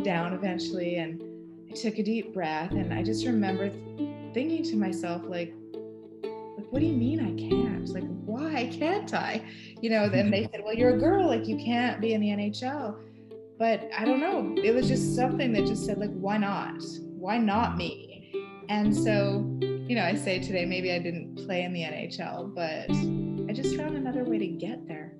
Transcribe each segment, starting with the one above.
down eventually and I took a deep breath and I just remember thinking to myself, like, like, what do you mean I can't? Like, why can't I? You know, then they said, well, you're a girl, like you can't be in the NHL. But I don't know. It was just something that just said, like, why not? Why not me? And so, you know, I say today, maybe I didn't play in the NHL, but I just found another way to get there.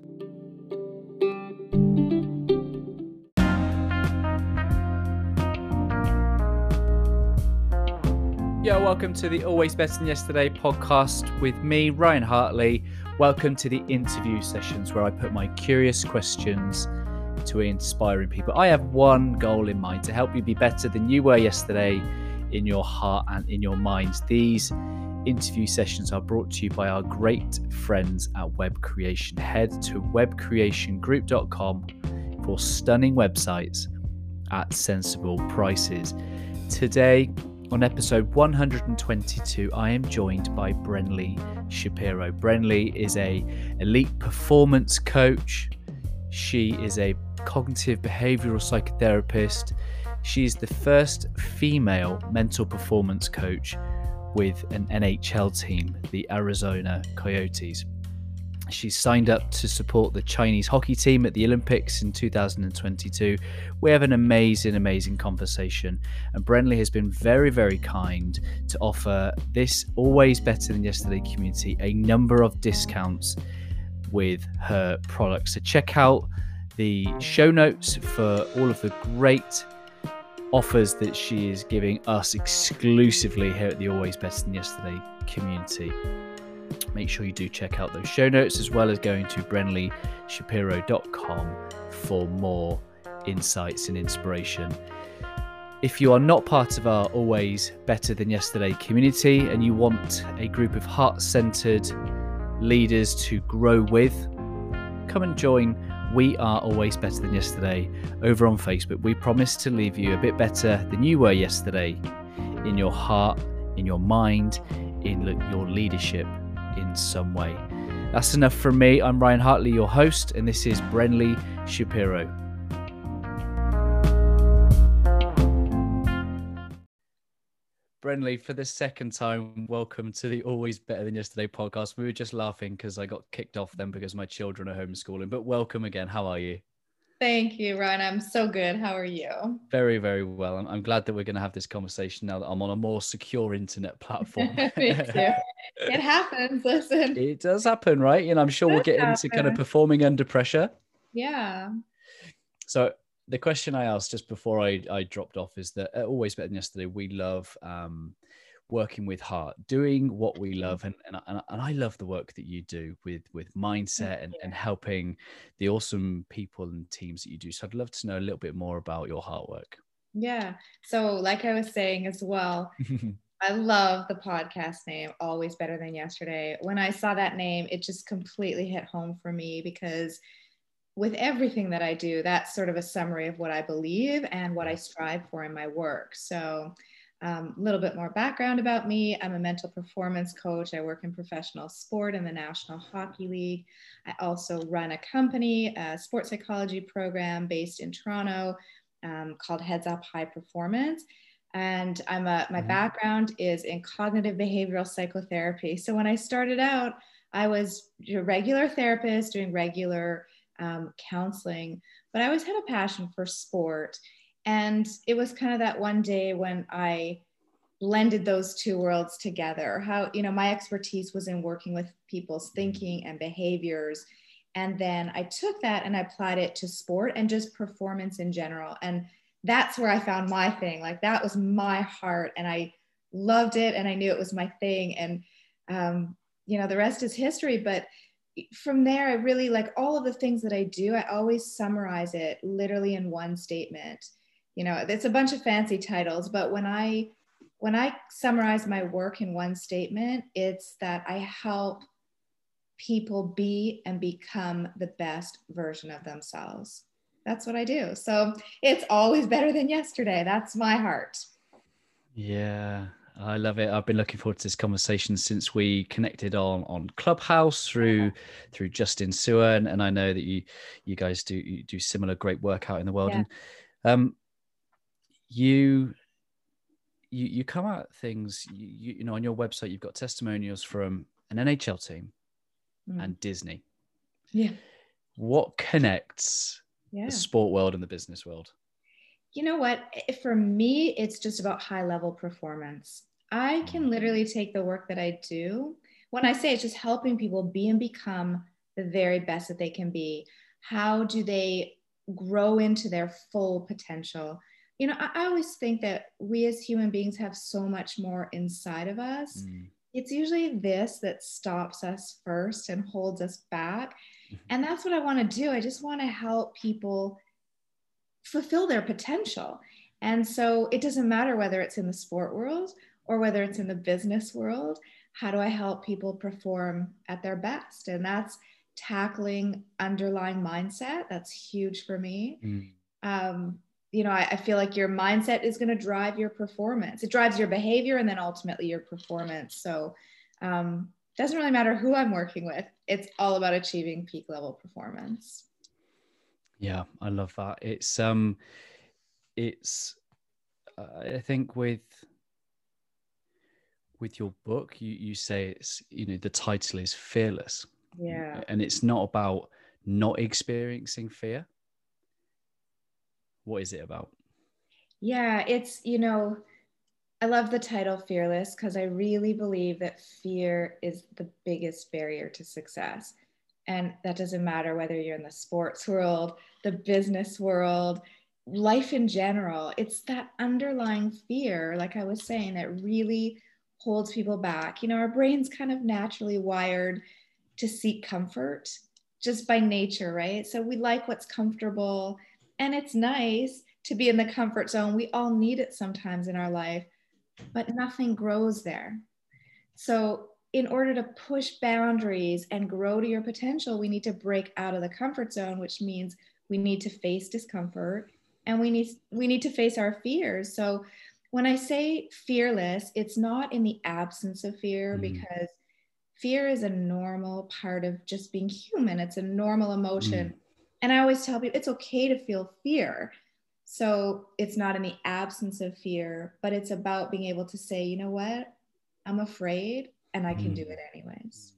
Yeah, welcome to the Always Better Than Yesterday podcast with me, Ryan Hartley. Welcome to the interview sessions where I put my curious questions to inspiring people. I have one goal in mind to help you be better than you were yesterday in your heart and in your minds. These interview sessions are brought to you by our great friends at Web Creation. Head to webcreationgroup.com for stunning websites at sensible prices. Today, on episode 122, I am joined by Brenley Shapiro. Brenley is a elite performance coach. She is a cognitive behavioral psychotherapist. She is the first female mental performance coach with an NHL team, the Arizona Coyotes. She signed up to support the Chinese hockey team at the Olympics in 2022. We have an amazing, amazing conversation, and Brenley has been very, very kind to offer this always better than yesterday community a number of discounts with her products. So check out the show notes for all of the great offers that she is giving us exclusively here at the Always Better Than Yesterday community make sure you do check out those show notes as well as going to brenleyshapiro.com for more insights and inspiration. If you are not part of our Always Better Than Yesterday community and you want a group of heart centered leaders to grow with, come and join We Are Always Better Than Yesterday over on Facebook. We promise to leave you a bit better than you were yesterday in your heart, in your mind, in your leadership in some way. That's enough from me. I'm Ryan Hartley, your host, and this is Brenley Shapiro. Brenley, for the second time, welcome to the Always Better Than Yesterday podcast. We were just laughing because I got kicked off then because my children are homeschooling, but welcome again. How are you? Thank you, Ryan. I'm so good. How are you? Very, very well. I'm, I'm glad that we're going to have this conversation now that I'm on a more secure internet platform. It happens. Listen, it does happen, right? Know, I'm sure we'll get happen. into kind of performing under pressure. Yeah. So the question I asked just before I, I dropped off is that uh, always better than yesterday. We love um, working with heart, doing what we mm-hmm. love, and, and and I love the work that you do with with mindset and, and helping the awesome people and teams that you do. So I'd love to know a little bit more about your heart work. Yeah. So like I was saying as well, I love the podcast name, Always Better Than Yesterday. When I saw that name, it just completely hit home for me because with everything that I do, that's sort of a summary of what I believe and what I strive for in my work. So a um, little bit more background about me I'm a mental performance coach. I work in professional sport in the National Hockey League. I also run a company, a sports psychology program based in Toronto um, called Heads Up High Performance. And I'm a, my mm-hmm. background is in cognitive behavioral psychotherapy. So when I started out, I was a regular therapist doing regular um, counseling, but I always had a passion for sport. And it was kind of that one day when I blended those two worlds together. How, you know, my expertise was in working with people's thinking and behaviors. And then I took that and I applied it to sport and just performance in general. And that's where I found my thing. Like that was my heart. And I loved it and I knew it was my thing. And, um, you know, the rest is history. But from there, I really like all of the things that I do, I always summarize it literally in one statement you know it's a bunch of fancy titles but when i when i summarize my work in one statement it's that i help people be and become the best version of themselves that's what i do so it's always better than yesterday that's my heart yeah I love it. I've been looking forward to this conversation since we connected on on Clubhouse through through Justin Sewer, and, and I know that you you guys do you do similar great work out in the world. Yeah. And um, you you you come at things you, you know on your website you've got testimonials from an nhl team mm. and disney. Yeah. What connects yeah. the sport world and the business world? You know what? For me it's just about high level performance. I can mm. literally take the work that i do. When i say it's just helping people be and become the very best that they can be how do they grow into their full potential you know I, I, always think that we as human beings have so much more inside of us. Mm. it's usually this that stops us first and holds us back. Mm-hmm. and that's what i want to do. I just want to help people fulfill their potential. And so it doesn't matter whether it's in the sport world or whether it's in the business world how do i help people perform at their best? And that's tackling underlying mindset. That's huge for me. Mm. um, you know, I, I feel like your mindset is going to drive your performance. It drives your behavior and then ultimately your performance. So, um, doesn't really matter who I'm working with. It's all about achieving peak level performance. Yeah, I love that. It's um, it's uh, I think with with your book, you you say it's you know the title is fearless. Yeah, and it's not about not experiencing fear what is it about? Yeah, it's, you know, I love the title Fearless because I really believe that fear is the biggest barrier to success. And that doesn't matter whether you're in the sports world, the business world, life in general. It's that underlying fear, like I was saying, that really holds people back. You know, our brain's kind of naturally wired to seek comfort just by nature, right? So we like what's comfortable and it's nice to be in the comfort zone. We all need it sometimes in our life, but nothing grows there. So, in order to push boundaries and grow to your potential, we need to break out of the comfort zone, which means we need to face discomfort and we need we need to face our fears. So, when I say fearless, it's not in the absence of fear mm. because fear is a normal part of just being human. It's a normal emotion. Mm and I always tell people it's okay to feel fear. So it's not in the absence of fear, but it's about being able to say, you know what, I'm afraid and I can mm. do it anyways.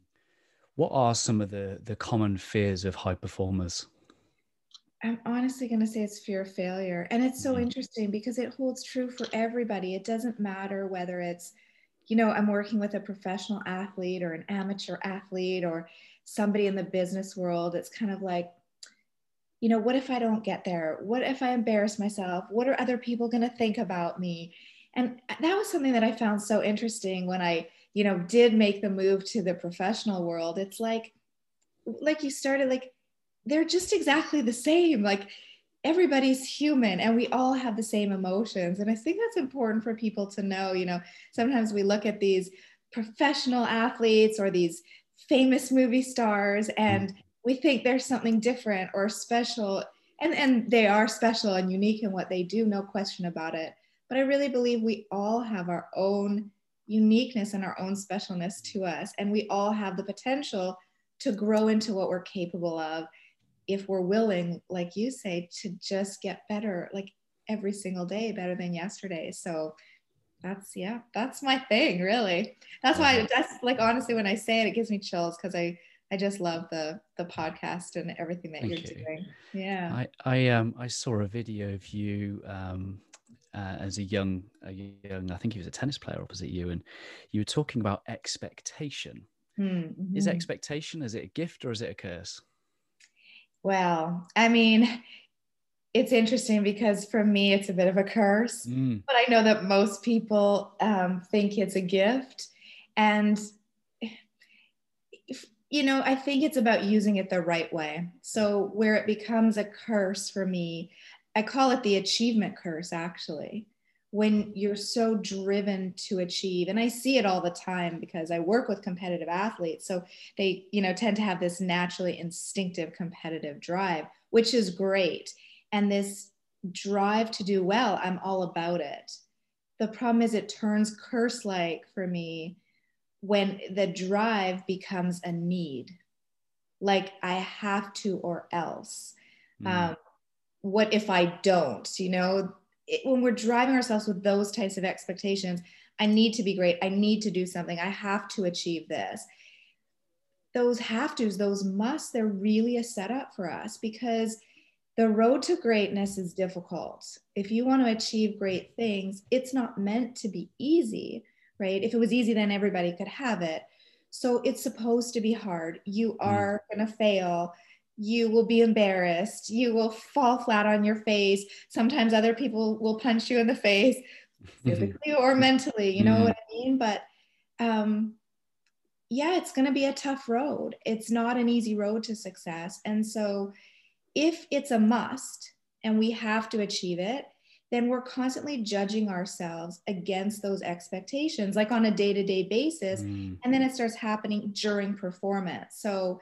What are some of the the common fears of high performers? I'm honestly going to say it's fear of failure. And it's so mm. interesting because it holds true for everybody. It doesn't matter whether it's, you know, I'm working with a professional athlete or an amateur athlete or somebody in the business world. It's kind of like, you know, what if I don't get there? What if I embarrass myself? What are other people going to think about me? And that was something that I found so interesting when I, you know, did make the move to the professional world. It's like, like you started, like, they're just exactly the same. Like, everybody's human and we all have the same emotions. And I think that's important for people to know. You know, sometimes we look at these professional athletes or these famous movie stars and mm. We think there's something different or special and and they are special and unique in what they do no question about it. But i really believe we all have our own uniqueness and our own specialness to us and we all have the potential to grow into what we're capable of if we're willing like you say to just get better like every single day better than yesterday. So that's yeah that's my thing really. That's why mm-hmm. that's like honestly when i say it it gives me chills because i I just love the the podcast and everything that Thank you're you. doing. Yeah. I I um I saw a video of you um uh, as a young a young I think he was a tennis player opposite you and you were talking about expectation. Mm-hmm. Is expectation is it a gift or is it a curse? Well, I mean, it's interesting because for me it's a bit of a curse, mm. but I know that most people um, think it's a gift, and you know, I think it's about using it the right way. So, where it becomes a curse for me, I call it the achievement curse, actually, when you're so driven to achieve. And I see it all the time because I work with competitive athletes. So, they, you know, tend to have this naturally instinctive competitive drive, which is great. And this drive to do well, I'm all about it. The problem is, it turns curse like for me when the drive becomes a need like i have to or else mm. um, what if i don't you know it, when we're driving ourselves with those types of expectations, I need to be great. I need to do something. I have to achieve this. Those have tos, those musts, they're really a setup for us because the road to greatness is difficult. If you want to achieve great things, it's not meant to be easy, right? If it was easy, then everybody could have it. So it's supposed to be hard. You mm. are mm. going to fail. You will be embarrassed. You will fall flat on your face. Sometimes other people will punch you in the face, physically or mentally. You know mm. what I mean? But um, yeah, it's going to be a tough road. It's not an easy road to success. And so if it's a must and we have to achieve it, then we're constantly judging ourselves against those expectations, like on a day to day basis. Mm. And then it starts happening during performance. So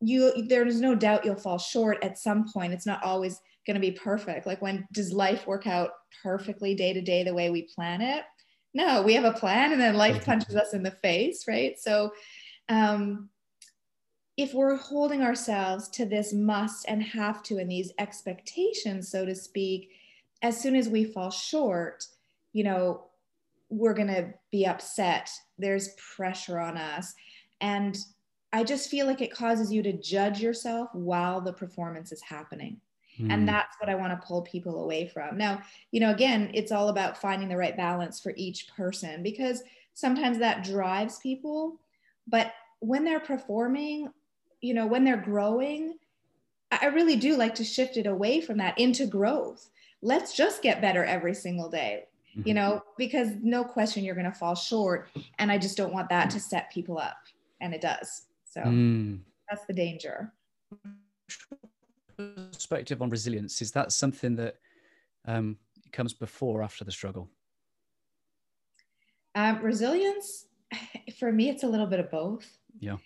you there's no doubt you'll fall short at some point. It's not always going to be perfect. Like when does life work out perfectly day to day the way we plan it? No, we have a plan and then life punches us in the face, right? So um if we're holding ourselves to this must and have to and these expectations, so to speak, as soon as we fall short, you know, we're going to be upset. There's pressure on us. And I just feel like it causes you to judge yourself while the performance is happening. Mm. And that's what I want to pull people away from. Now, you know, again, it's all about finding the right balance for each person because sometimes that drives people. But when they're performing, you know, when they're growing, I really do like to shift it away from that into growth let's just get better every single day you mm-hmm. know because no question you're going to fall short and i just don't want that to set people up and it does. So mm. that's the danger. Perspective on resilience is that something that um, comes before or after the struggle? Um, resilience for me it's a little bit of both. Yeah.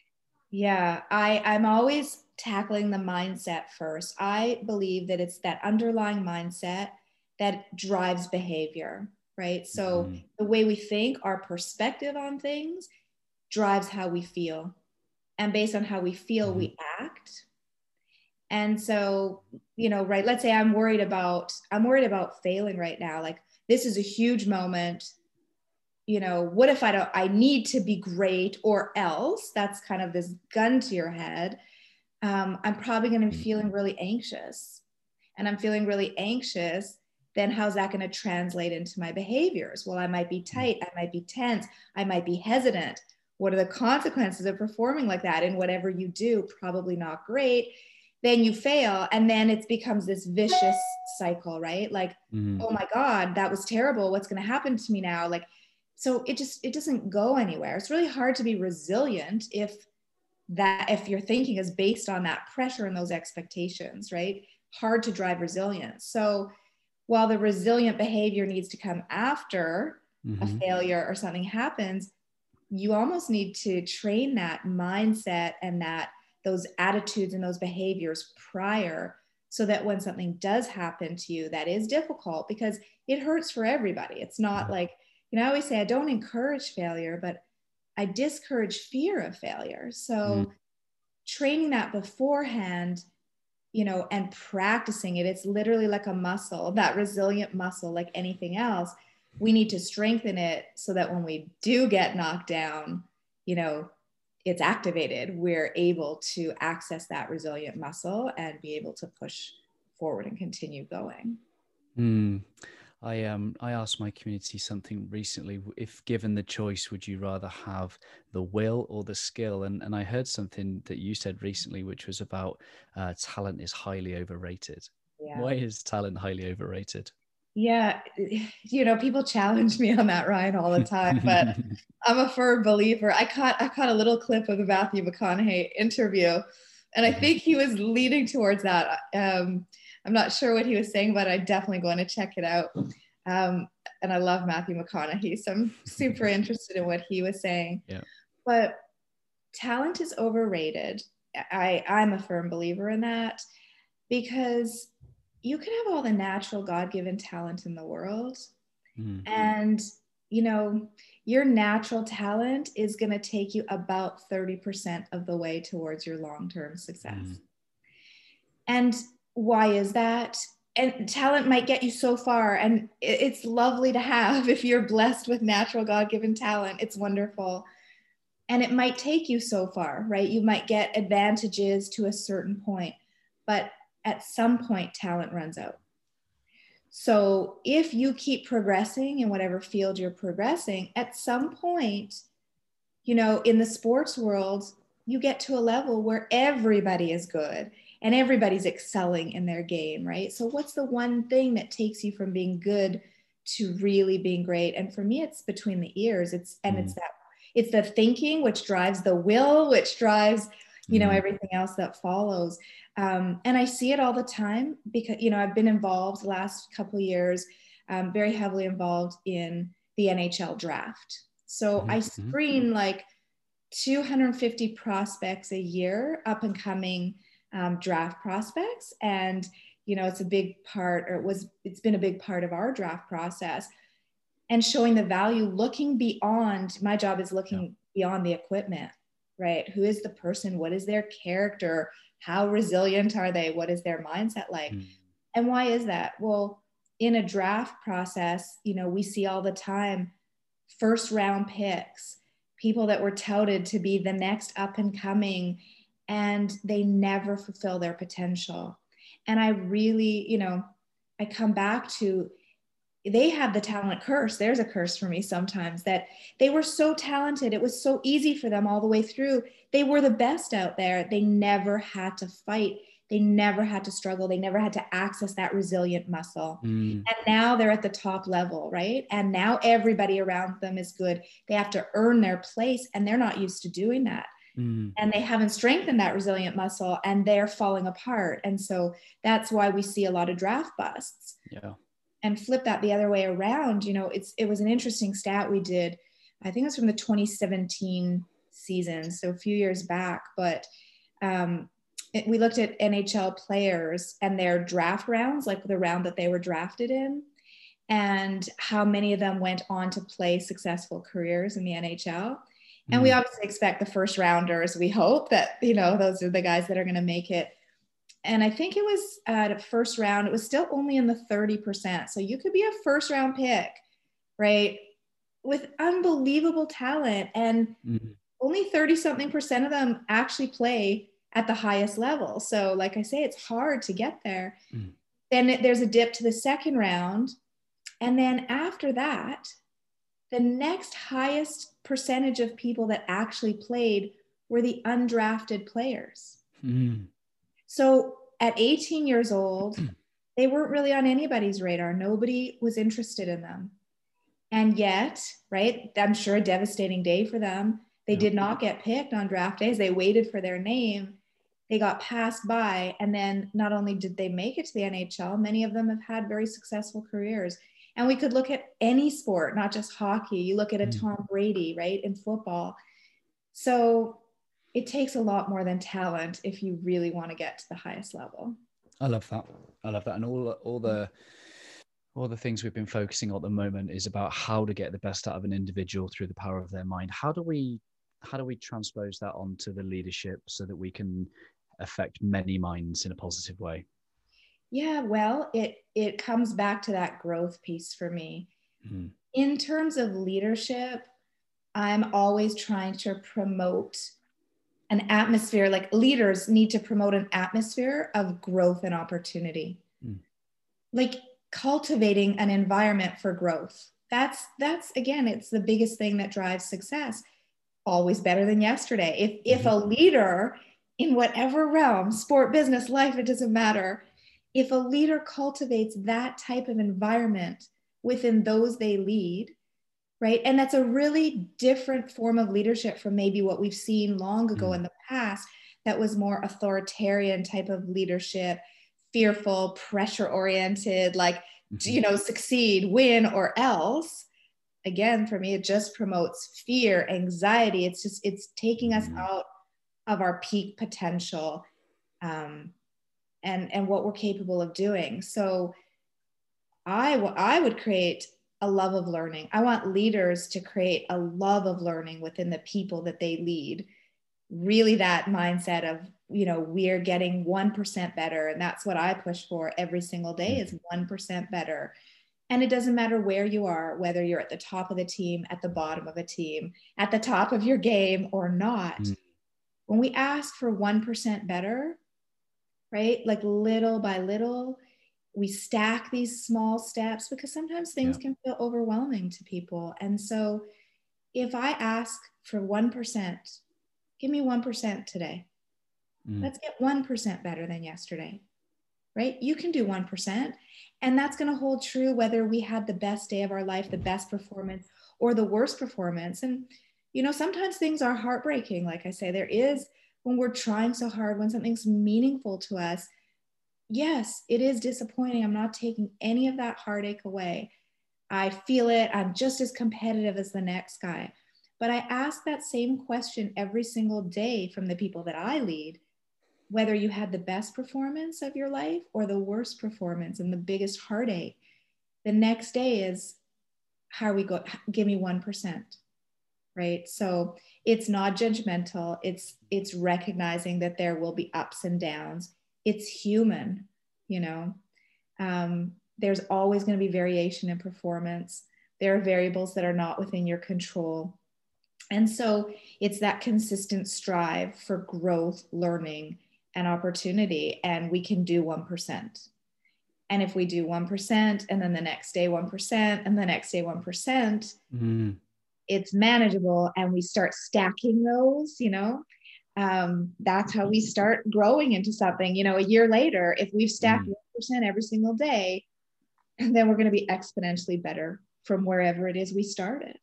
Yeah i i'm always tackling the mindset first. I believe that it's that underlying mindset that drives behavior, right? So mm-hmm. the way we think, our perspective on things drives how we feel. And based on how we feel, mm-hmm. we act. And so, you know, right, let's say I'm worried about I'm worried about failing right now. Like this is a huge moment. You know, what if I don't I need to be great or else? That's kind of this gun to your head um, I'm probably going to be mm-hmm. feeling really anxious. And I'm feeling really anxious, then how's that going to translate into my behaviors? Well, I might be mm-hmm. tight, I might be tense, I might be hesitant. What are the consequences of performing like that? And whatever you do, probably not great. Then you fail, and then it becomes this vicious cycle, right? Like, mm-hmm. oh my God, that was terrible. What's going to happen to me now? Like, so it just it doesn't go anywhere. It's really hard to be resilient if that if your thinking is based on that pressure and those expectations, right? Hard to drive resilience. So while the resilient behavior needs to come after mm-hmm. a failure or something happens, you almost need to train that mindset and that those attitudes and those behaviors prior so that when something does happen to you that is difficult because it hurts for everybody it's not like you know i always say i don't encourage failure but I discourage fear of failure. So mm. training that beforehand, you know, and practicing it, it's literally like a muscle, that resilient muscle, like anything else. We need to strengthen it so that when we do get knocked down, you know, it's activated, we're able to access that resilient muscle and be able to push forward and continue going. Mm. I um I asked my community something recently. If given the choice, would you rather have the will or the skill? And and I heard something that you said recently, which was about uh, talent is highly overrated. Yeah. Why is talent highly overrated? Yeah, you know, people challenge me on that, Ryan, all the time. But I'm a firm believer. I caught I caught a little clip of the Matthew McConaughey interview, and I mm-hmm. think he was leading towards that. Um, I'm not sure what he was saying, but I'm definitely going to check it out. Um, and I love Matthew McConaughey, so I'm super interested in what he was saying. Yeah. But talent is overrated. I, I'm a firm believer in that because you can have all the natural God given talent in the world. Mm-hmm. And, you know, your natural talent is going to take you about 30% of the way towards your long term success. Mm-hmm. And why is that? and talent might get you so far and it's lovely to have if you're blessed with natural god-given talent. It's wonderful. And it might take you so far right? You might get advantages to a certain point but at some point talent runs out. So if you keep progressing in whatever field you're progressing at some point you know in the sports world you get to a level where everybody is good and everybody's excelling in their game, right? So, what's the one thing that takes you from being good to really being great? And for me, it's between the ears. It's and mm. it's that it's the thinking which drives the will, which drives you know mm. everything else that follows. Um, and I see it all the time because you know I've been involved the last couple years, um, very heavily involved in the NHL draft. So mm-hmm. I mm-hmm. screen like 250 prospects a year, up and coming um, draft prospects. And you know it's a big part or it was it's been a big part of our draft process and showing the value looking beyond my job is looking yeah. beyond the equipment right? Who is the person? What is their character? How resilient are they? What is their mindset like? Mm. and why is that? Well in a draft process you know we see all the time first round picks people that were touted to be the next up and coming and they never fulfill their potential. And I really, you know, I come back to they have the talent curse. There's a curse for me sometimes that they were so talented. It was so easy for them all the way through. They were the best out there. They never had to fight. They never had to struggle. They never had to access that resilient muscle. Mm. And now they're at the top level, right? And now everybody around them is good. They have to earn their place and they're not used to doing that mm. and they haven't strengthened that resilient muscle and they're falling apart. And so that's why we see a lot of draft busts. Yeah. And flip that the other way around, you know, it's it was an interesting stat we did. I think it was from the 2017 season, so a few years back, but um, it, we looked at NHL players and their draft rounds, like the round that they were drafted in, and how many of them went on to play successful careers in the NHL. And we mm. obviously expect the first rounders. We hope that, you know, those are the guys that are going to make it. And I think it was at a first round, it was still only in the 30%. So you could be a first round pick, right? With unbelievable talent. And mm-hmm. only 30 something percent of them actually play at the highest level. So, like I say, it's hard to get there. Mm. Then there's a dip to the second round. And then after that, the next highest percentage of people that actually played were the undrafted players. Mm. So at 18 years old, they weren't really on anybody's radar. Nobody was interested in them. And yet, right, I'm sure a devastating day for them. They did not get picked on draft days. They waited for their name. They got passed by. And then not only did they make it to the NHL, many of them have had very successful careers. And we could look at any sport, not just hockey. You look at a mm. Tom Brady, right, in football. So it takes a lot more than talent if you really want to get to the highest level. I love that. I love that. And all all the all the things we've been focusing on at the moment is about how to get the best out of an individual through the power of their mind. How do we how do we transpose that onto the leadership so that we can affect many minds in a positive way? Yeah, well, it it comes back to that growth piece for me. Mm-hmm. In terms of leadership, I'm always trying to promote an atmosphere like leaders need to promote an atmosphere of growth and opportunity. Mm. Like cultivating an environment for growth. That's that's again, it's the biggest thing that drives success. Always better than yesterday. If mm-hmm. if a leader in whatever realm, sport, business, life, it doesn't matter, if a leader cultivates that type of environment within those they lead, right? And that's a really different form of leadership from maybe what we've seen long ago mm. in the past that was more authoritarian type of leadership, fearful, pressure oriented, like, mm-hmm. you know, succeed, win, or else. Again, for me, it just promotes fear, anxiety. It's just, it's taking us mm. out of our peak potential. Um, and and what we're capable of doing so I, w- I would create a love of learning i want leaders to create a love of learning within the people that they lead really that mindset of you know we're getting 1% better and that's what i push for every single day is 1% mm-hmm. better and it doesn't matter where you are whether you're at the top of the team at the bottom of a team at the top of your game or not mm. when we ask for 1% better right like little by little we stack these small steps because sometimes things yeah. can feel overwhelming to people and so if i ask for 1% give me 1% today Mm. Let's get 1% better than yesterday, right? You can do 1%. And that's going to hold true whether we had the best day of our life, the best performance, or the worst performance. And, you know, sometimes things are heartbreaking. Like I say, there is when we're trying so hard, when something's meaningful to us. Yes, it is disappointing. I'm not taking any of that heartache away. I feel it. I'm just as competitive as the next guy. But I ask that same question every single day from the people that I lead whether you had the best performance of your life or the worst performance and the biggest heartache the next day is how are we go give me 1% right? So it's not judgmental. It's it's recognizing that there will be ups and downs. It's human you know? Um, there's always going to be variation in performance. There are variables that are not within your control. And so it's that consistent strive for growth learning and opportunity and we can do 1%. And if we do 1% and then the next day 1% and the next day 1%, mm. It's manageable and we start stacking those, you know. Um, that's how we start growing into something. You know, a year later, if we've stacked mm. 1% every single day, then we're going to be exponentially better from wherever it is we started.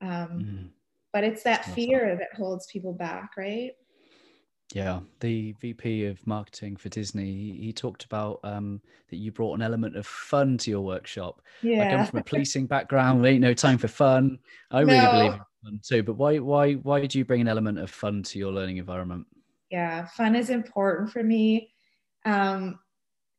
Um, mm. But it's that fear that holds people back, right? Yeah, the VP of marketing for Disney, he, he talked about um, that you brought an element of fun to your workshop. Yeah. I come from a policing background, ain't no time for fun. I really believe in fun too. But why, why, why do you bring an element of fun to your learning environment? Yeah, fun is important for me. Um,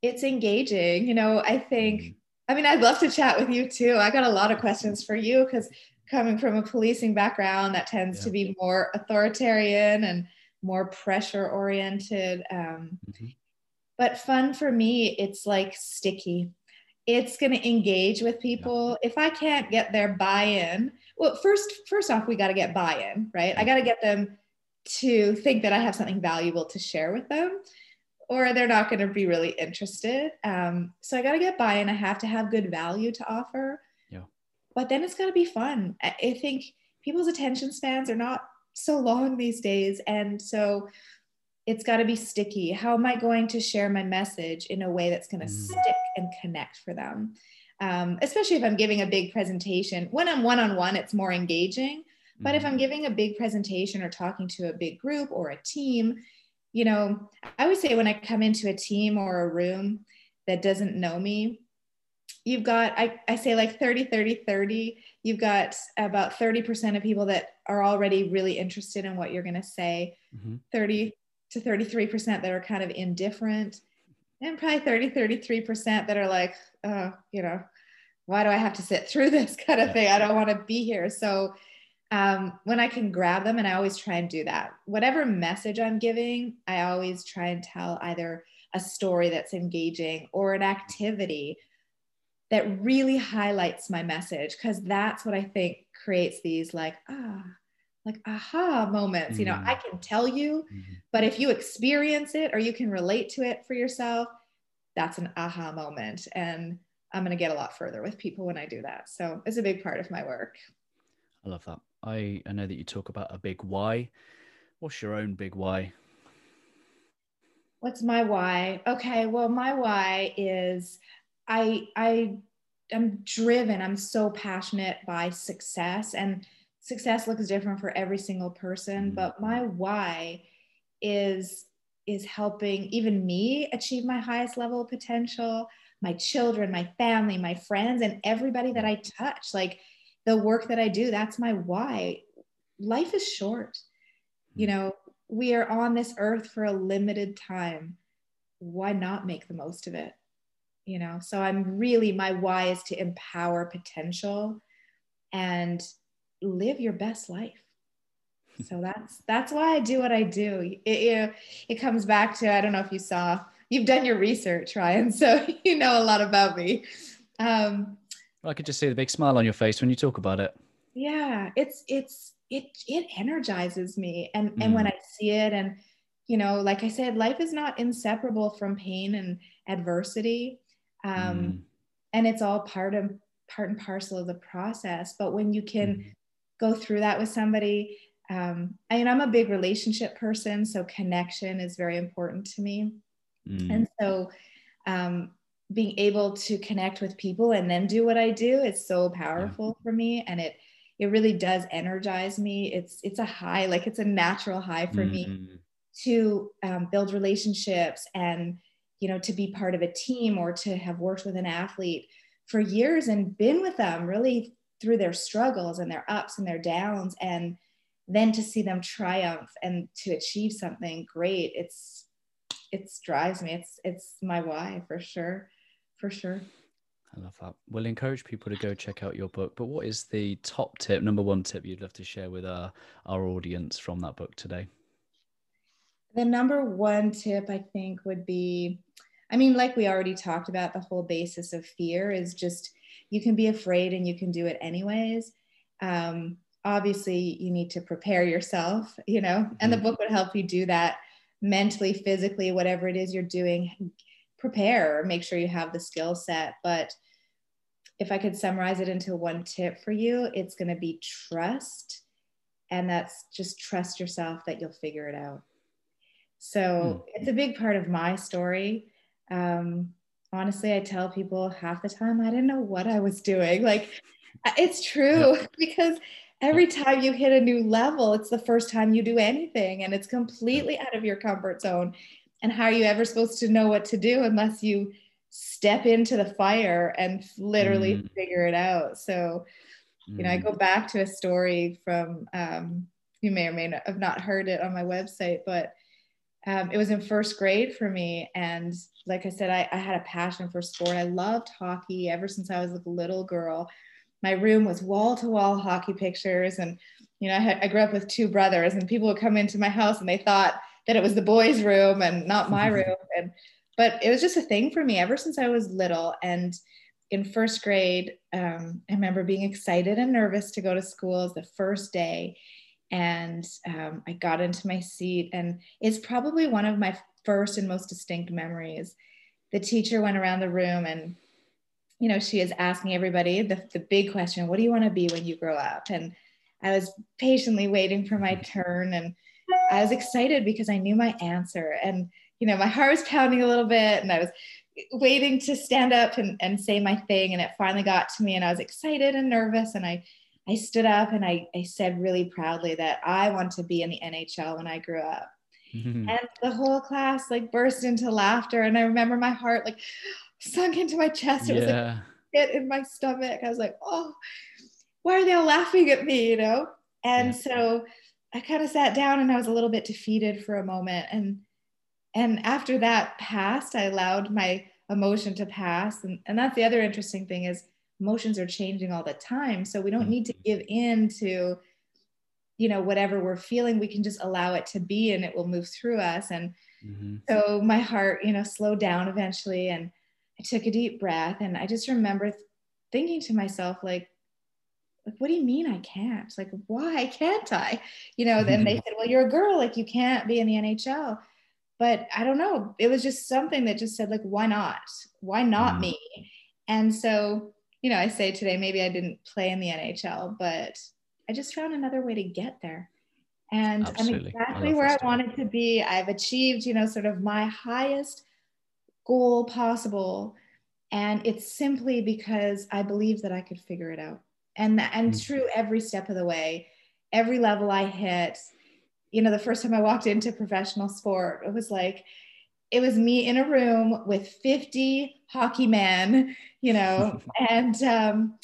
it's engaging. You know, I think. Mm. I mean, I'd love to chat with you too. I got a lot of questions for you because coming from a policing background, that tends yeah. to be more authoritarian and more pressure oriented. Um, mm-hmm. But fun for me, it's like sticky. It's going to engage with people. Yeah. If I can't get their buy-in, well, first, first off, we got to get buy-in, right? I got to get them to think that I have something valuable to share with them, or they're not going to be really interested. Um, so I got to get buy-in. I have to have good value to offer. Yeah. But then it's got to be fun. I think people's attention spans are not so long these days. And so it's got to be sticky. How am I going to share my message in a way that's going to mm. stick and connect for them? Um, especially if I'm giving a big presentation. When I'm one on one, it's more engaging. But mm. if I'm mm-hmm. giving a big presentation or talking to a big group or a team, you know, I always say when I come into a team or a room that doesn't know me, you've got I, I say like 30 30 30 you've got about 30% of people that are already really interested in what you're going to say. Mm-hmm. 30 to 33% that are kind of indifferent. And probably 30 33% that are like oh you know why do i have to sit through this kind of thing? I don't want to be here. So um, when i can grab them and i always try and do that. Whatever message i'm giving i always try and tell either a story that's engaging or an activity that really highlights my message because that's what I think creates these like ah like aha moments. Mm-hmm. You know, I mm. can tell you, mm-hmm. but if you experience it or you can relate to it for yourself, that's an aha moment. And I'm going to get a lot further with people when I do that. So it's a big part of my work. I love that. I, I know that you talk about a big why. What's your own big why? What's my why? Okay, well, my why is I I am driven. I'm so passionate by success, and success looks different for every single person. Mm-hmm. But my why is is helping even me achieve my highest level of potential my children my family my friends and everybody that i touch like the work that i do that's my why life is short you mm-hmm. know we are on this earth for a limited time why not make the most of it you know so i'm really my why is to empower potential and live your best life so that's that's why I do what I do. It, it, it comes back to I don't know if you saw you've done your research, Ryan, so you know a lot about me. Um, well, I could just see the big smile on your face when you talk about it. Yeah, it's it's it it energizes me, and mm. and when mm. I see it, and you know, like I said, life is not inseparable from pain and adversity, um, mm. and it's all part of part and parcel of the process. But when you can mm. go through that with somebody um, I mean, I'm a big relationship person, so connection is very important to me. Mm. And so, um, being able to connect with people and then do what I do is so powerful yeah. for me, and it it really does energize me. It's it's a high, like it's a natural high for mm me mm-hmm. to um, build relationships and you know to be part of a team or to have worked with an athlete for years and been with them really through their struggles and their ups and their downs and then to see them triumph and to achieve something great it's it's drives me it's it's my why for sure for sure I love that. We'll encourage people to go check out your book. But what is the top tip, number one tip you'd love to share with our, our audience from that book today? The number one tip I think would be I mean, like we already talked about, the whole basis of fear is just you can be afraid and you can do it anyways. Um, obviously you need to prepare yourself you know and the mm-hmm. book would help you do that mentally physically whatever it is you're doing prepare make sure you have the skill set but if i could summarize it into one tip for you it's going to be trust and that's just trust yourself that you'll figure it out so mm. it's a big part of my story um, honestly i tell people half the time i didn't know what i was doing like it's true yeah. because every time you hit a new level, it's the first time you do anything and it's completely out of your comfort zone. And how are you ever supposed to know what to do unless you step into the fire and literally mm. figure it out? So, you know, I go mm. back to a story from, um, you may or may not have not heard it on my website, but um, it was in first grade for me. And like I said, I, I had a passion for sport. I loved hockey ever since I was a little girl my room was wall to wall hockey pictures. And, you know, I, had, I grew up with two brothers, and people would come into my house and they thought that it was the boys' room and not my room. And, but it was just a thing for me ever since I was little. And in first grade, um, I remember being excited and nervous to go to school as the first day. And um, I got into my seat, and it's probably one of my first and most distinct memories. The teacher went around the room and you know, she is asking everybody the, the big question, what do you want to be when you grow up? And I was patiently waiting for my turn and I was excited because I knew my answer. And, you know, my heart was pounding a little bit and I was waiting to stand up and, and say my thing. And it finally got to me and I was excited and nervous. And I, I stood up and I, I said really proudly that I want to be in the NHL when I grew up. Mm-hmm. And the whole class like burst into laughter. And I remember my heart like sunk into my chest. It yeah. was like hit in my stomach. I was like, oh, why are they all laughing at me? You know? And yeah. so I kind of sat down and I was a little bit defeated for a moment. And and after that passed, I allowed my emotion to pass. And, and that's the other interesting thing is emotions are changing all the time. So we don't need to mm-hmm. give in to, you know, whatever we're feeling. We can just allow it to be and it will move through us. And mm-hmm. so my heart, you know, slowed down eventually. And I took a deep breath and I just remember thinking to myself, like, like, what do you mean I can't? Like, why can't I? You know, then they said, well, you're a girl, like you can't be in the NHL. But I don't know. It was just something that just said, like, why not? Why not mm. me? And so, you know, I say today, maybe I didn't play in the NHL, but I just found another way to get there. And Absolutely. I'm exactly I where I wanted to be. I've achieved, you know, sort of my highest goal possible. And it's simply because I believe that I could figure it out. And, and mm-hmm. true every step of the way, every level I hit. You know, the first time I walked into professional sport, it was like, it was me in a room with 50 hockey men, you know, and um,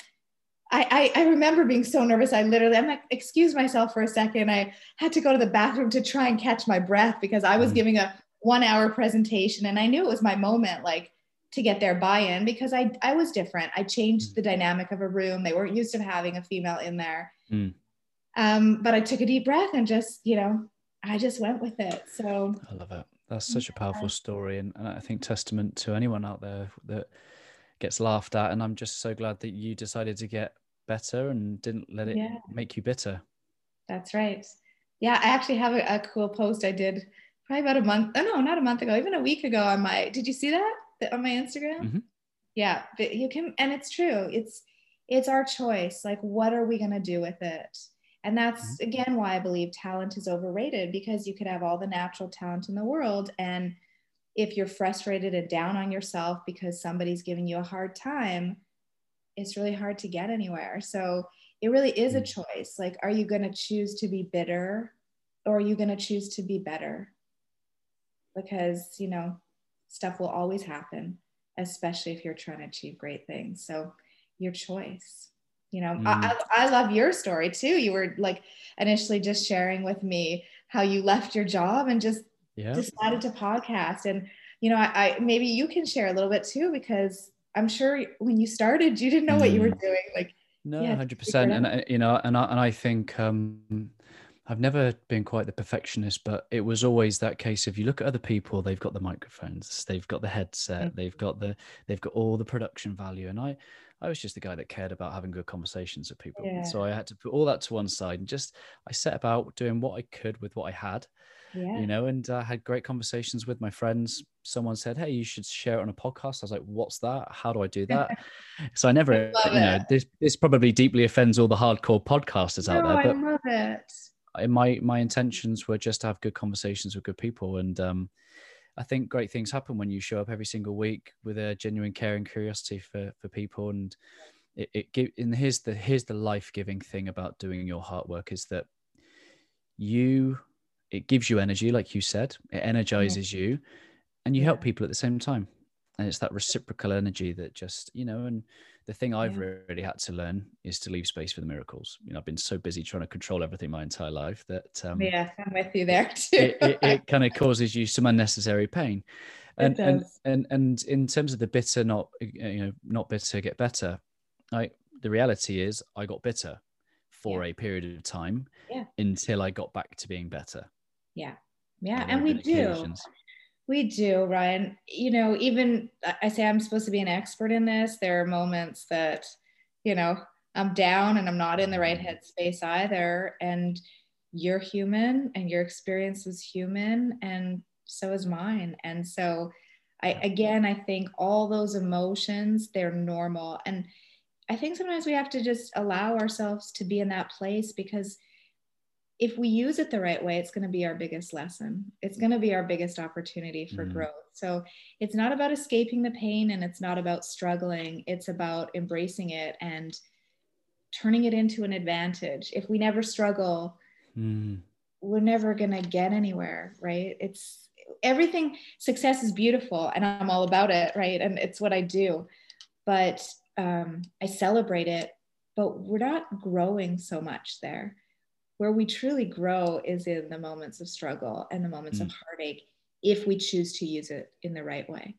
I, I, I, remember being so nervous. I literally, I'm like, excuse myself for a second. I had to go to the bathroom to try and catch my breath because I was mm-hmm. giving a one hour presentation and i knew it was my moment like to get their buy-in because i i was different i changed mm. the dynamic of a room they weren't used to having a female in there mm. Um, but I took a deep breath and just, you know, I just went with it. So I love it. That's such a powerful story. And, and I think testament to anyone out there that gets laughed at. And I'm just so glad that you decided to get better and didn't let it yeah. make you bitter. That's right. Yeah, I actually have a, a, cool post I did probably about a month. Oh no, not a month ago, even a week ago on my. Did you see that on my Instagram? Mm-hmm. Yeah, but you can, and it's true. It's it's our choice. Like, what are we gonna do with it? And that's mm-hmm. again why I believe talent is overrated because you could have all the natural talent in the world. And if you're frustrated and down on yourself because somebody's giving you a hard time, it's really hard to get anywhere. So it really is a mm-hmm. choice. Like, are you going to choose to be bitter or are you going to choose to be better? Because, you know, stuff will always happen, especially if you're trying to achieve great things. So, your choice you know mm. I, I love your story too you were like initially just sharing with me how you left your job and just yeah. decided to podcast and you know I, I, maybe you can share a little bit too because i'm sure when you started you didn't know mm. what you were mm. doing like no yeah, 100% and you know and I, and I think um I've never been quite the perfectionist, but it was always that case If you look at other people, they've got the microphones, they've got the headset, mm-hmm. they've got the they've got all the production value. And I I was just the guy that cared about having good conversations with people. Yeah. So I had to put all that to one side and just I set about doing what I could with what I had. Yeah. You know, and I uh, had great conversations with my friends. Someone said, Hey, you should share it on a podcast. I was like, What's that? How do I do that? so I never, I you know, this this probably deeply offends all the hardcore podcasters no, out there. But I love it. My my intentions were just to have good conversations with good people. And um I think great things happen when you show up every single week with a genuine care and curiosity for for people and it, it give and here's the here's the life-giving thing about doing your heart work is that you it gives you energy like you said it energizes yeah. you and you yeah. help people at the same time and it's that reciprocal energy that just you know and the thing I've yeah. really had to learn is to leave space for the miracles. You know, I've been so busy trying to control everything my entire life that um, yeah, I'm with you there too. it, it, it kind of causes you some unnecessary pain. And, and and and in terms of the bitter, not you know, not bitter, get better. Like the reality is, I got bitter for yeah. a period of time yeah. until I got back to being better. Yeah, yeah, and we do. Occasions. We do, Ryan. You know, even I say I'm supposed to be an expert in this. There are moments that, you know, I'm down and I'm not in the right headspace either. And you're human and your experience was human and so is mine. And so I again I think all those emotions, they're normal. And I think sometimes we have to just allow ourselves to be in that place because if we use it the right way, it's going to be our biggest lesson. It's going to be our biggest opportunity for mm. growth. So it's not about escaping the pain and it's not about struggling. It's about embracing it and turning it into an advantage. If we never struggle, mm. we're never going to get anywhere, right? It's everything, success is beautiful and I'm all about it, right? And it's what I do. But um, I celebrate it, but we're not growing so much there where we truly grow is in the moments of struggle and the moments mm. of heartache if we choose to use it in the right way.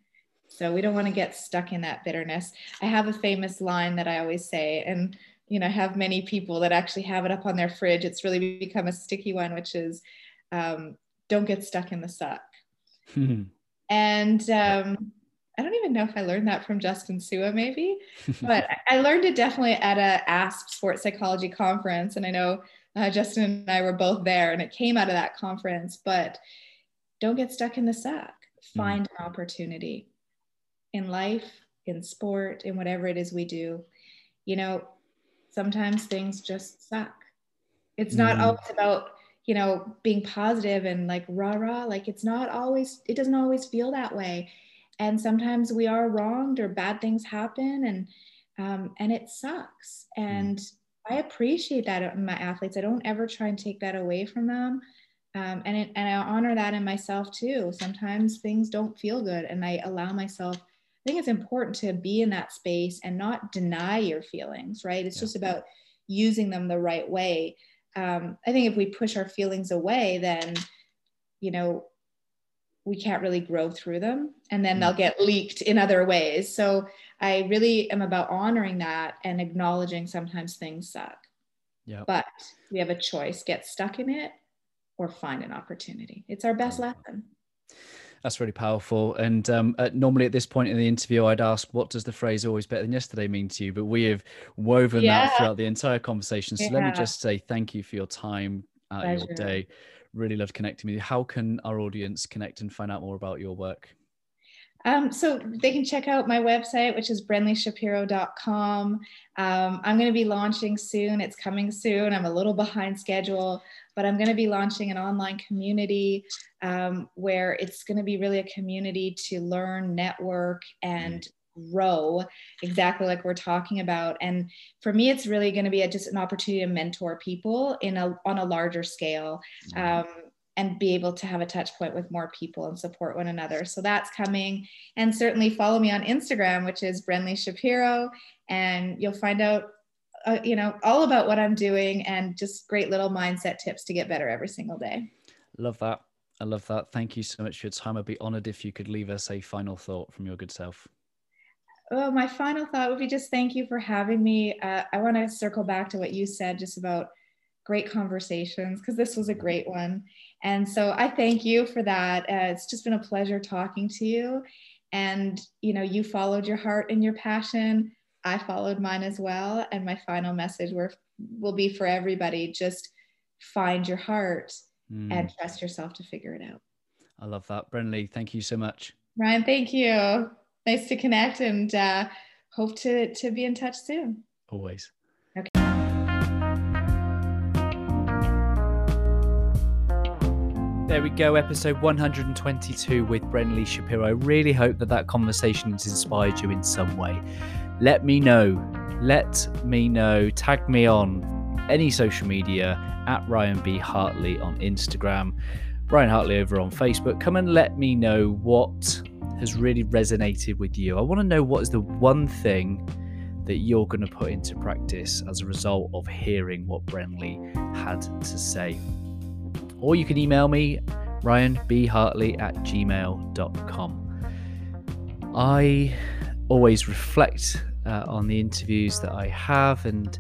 So we don't want to get stuck in that bitterness. I have a famous line that I always say, and you know, I have many people that actually have it up on their fridge. It's really become a sticky one, which is um, don't get stuck in the suck. and um, I don't even know if I learned that from Justin Sua, maybe, but I learned it definitely at a ASP sports psychology conference. And I know uh, Justin and I were both there, and it came out of that conference. But don't get stuck in the suck. Hmm. Find mm. an opportunity in life, in sport, in whatever it is we do. You know, sometimes things just suck. It's not mm. always about you know being positive and like rah rah. Like it's not always. It doesn't always feel that way. And sometimes we are wronged or bad things happen, and um, and it sucks. Hmm. And mm I appreciate that in my athletes. I don't ever try and take that away from them. Um, and, it, and I honor that in myself too. Sometimes things don't feel good, and I allow myself. I think it's important to be in that space and not deny your feelings, right? It's yeah. just about using them the right way. Um, I think if we push our feelings away, then, you know, we can't really grow through them and then they'll mm. get leaked in other ways. So I really am about honoring that and acknowledging sometimes things suck. Yeah. But we have a choice get stuck in it or find an opportunity. It's our best lesson. That's really powerful. And um, uh, normally at this point in the interview, I'd ask, what does the phrase always better than yesterday mean to you? But we have woven yeah. that throughout the entire conversation. So yeah. let me just say thank you for your time out Pleasure. your day. Really loved connecting with you. How can our audience connect and find out more about your work? Um, so they can check out my website, which is brenleyshapiro.com. Um, I'm going to be launching soon. It's coming soon. I'm a little behind schedule, but I'm going to be launching an online community um, where it's going to be really a community to learn, network, and grow exactly like we're talking about and for me it's really going to be a, just an opportunity to mentor people in a on a larger scale um, and be able to have a touch point with more people and support one another. So that's coming. And certainly follow me on Instagram, which is Brenley Shapiro, and you'll find out, uh, you know, all about what I'm doing and just great little mindset tips to get better every single day. Love that. I love that. Thank you so much for your time. I'd be honored if you could leave us a final thought from your good self. Well, my final thought would be just thank you for having me. Uh, I want to circle back to what you said just about great conversations because this was a great one. And so I thank you for that. Uh, it's just been a pleasure talking to you. And, you know, you followed your heart and your passion. I followed mine as well. And my final message were, will be for everybody just find your heart mm. and trust yourself to figure it out. I love that. Brenley, thank you so much. Ryan, thank you. Nice to connect and uh, hope to, to be in touch soon. Always. There we go, episode 122 with Brenley Shapiro. I really hope that that conversation has inspired you in some way. Let me know. Let me know. Tag me on any social media at Ryan B. Hartley on Instagram, Ryan Hartley over on Facebook. Come and let me know what has really resonated with you. I want to know what is the one thing that you're going to put into practice as a result of hearing what Brenley had to say or you can email me, ryanbhartley at gmail.com. I always reflect uh, on the interviews that I have, and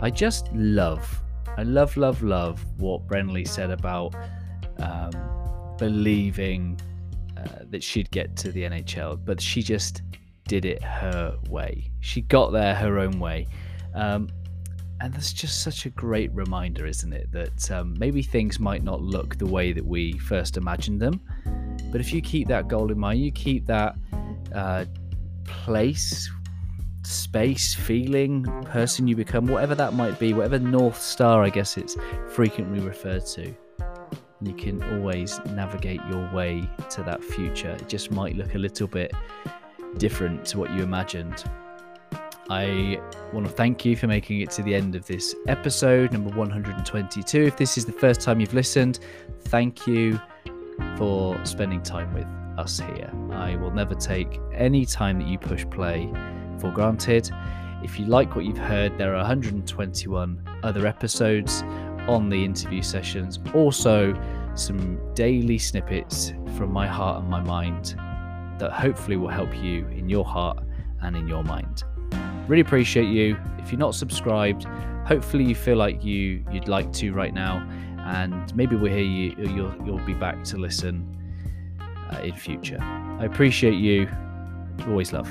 I just love, I love, love, love what Brenley said about um, believing uh, that she'd get to the NHL, but she just did it her way. She got there her own way. Um, and that's just such a great reminder, isn't it? That um, maybe things might not look the way that we first imagined them, but if you keep that goal in mind, you keep that uh, place, space, feeling, person you become, whatever that might be, whatever North Star, I guess it's frequently referred to, you can always navigate your way to that future. It just might look a little bit different to what you imagined. I want to thank you for making it to the end of this episode, number 122. If this is the first time you've listened, thank you for spending time with us here. I will never take any time that you push play for granted. If you like what you've heard, there are 121 other episodes on the interview sessions, also some daily snippets from my heart and my mind that hopefully will help you in your heart and in your mind. Really appreciate you. If you're not subscribed, hopefully you feel like you you'd like to right now, and maybe we'll hear you. You'll you'll be back to listen uh, in future. I appreciate you. Always love.